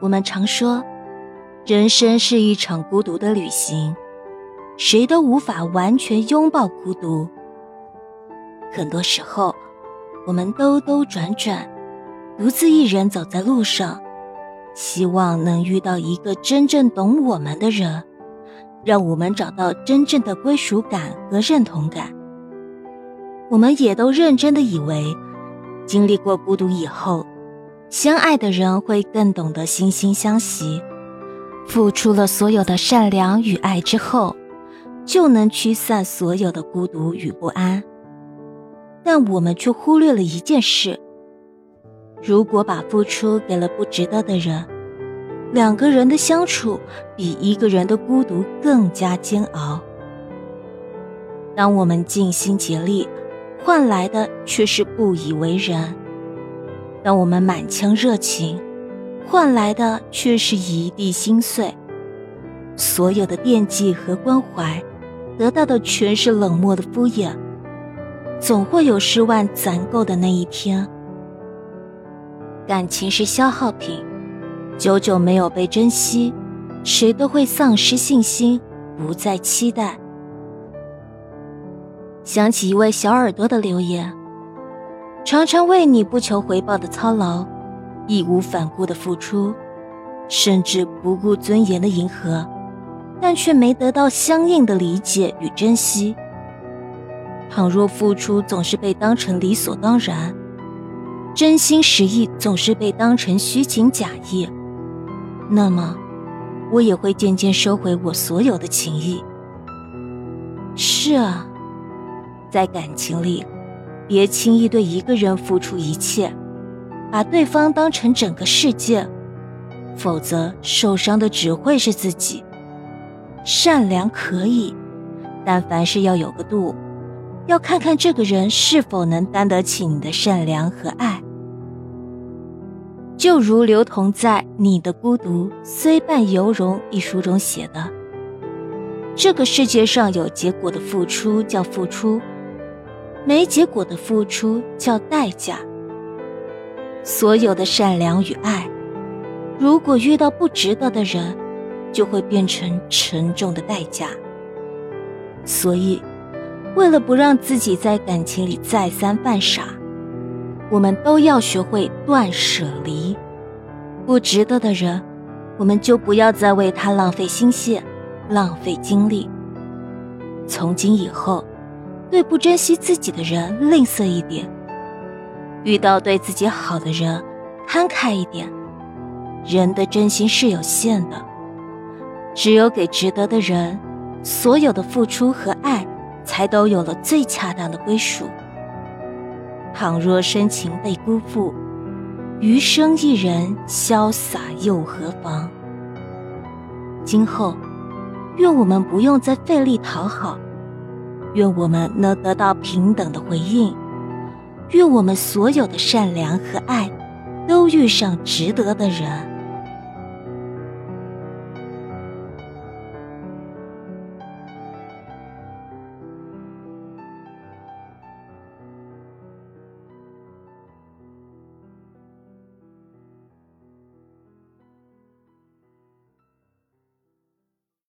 我们常说，人生是一场孤独的旅行，谁都无法完全拥抱孤独。很多时候，我们兜兜转转，独自一人走在路上，希望能遇到一个真正懂我们的人，让我们找到真正的归属感和认同感。我们也都认真的以为，经历过孤独以后。相爱的人会更懂得惺惺相惜，付出了所有的善良与爱之后，就能驱散所有的孤独与不安。但我们却忽略了一件事：如果把付出给了不值得的人，两个人的相处比一个人的孤独更加煎熬。当我们尽心竭力，换来的却是不以为然。当我们满腔热情，换来的却是一地心碎；所有的惦记和关怀，得到的全是冷漠的敷衍。总会有失望攒够的那一天。感情是消耗品，久久没有被珍惜，谁都会丧失信心，不再期待。想起一位小耳朵的留言。常常为你不求回报的操劳，义无反顾的付出，甚至不顾尊严的迎合，但却没得到相应的理解与珍惜。倘若付出总是被当成理所当然，真心实意总是被当成虚情假意，那么，我也会渐渐收回我所有的情谊。是啊，在感情里。别轻易对一个人付出一切，把对方当成整个世界，否则受伤的只会是自己。善良可以，但凡事要有个度，要看看这个人是否能担得起你的善良和爱。就如刘同在《你的孤独虽伴犹荣》一书中写的：“这个世界上有结果的付出叫付出。”没结果的付出叫代价。所有的善良与爱，如果遇到不值得的人，就会变成沉重的代价。所以，为了不让自己在感情里再三犯傻，我们都要学会断舍离。不值得的人，我们就不要再为他浪费心血、浪费精力。从今以后。对不珍惜自己的人吝啬一点，遇到对自己好的人慷慨一点。人的真心是有限的，只有给值得的人，所有的付出和爱，才都有了最恰当的归属。倘若深情被辜负，余生一人潇洒又何妨？今后，愿我们不用再费力讨好。愿我们能得到平等的回应，愿我们所有的善良和爱，都遇上值得的人。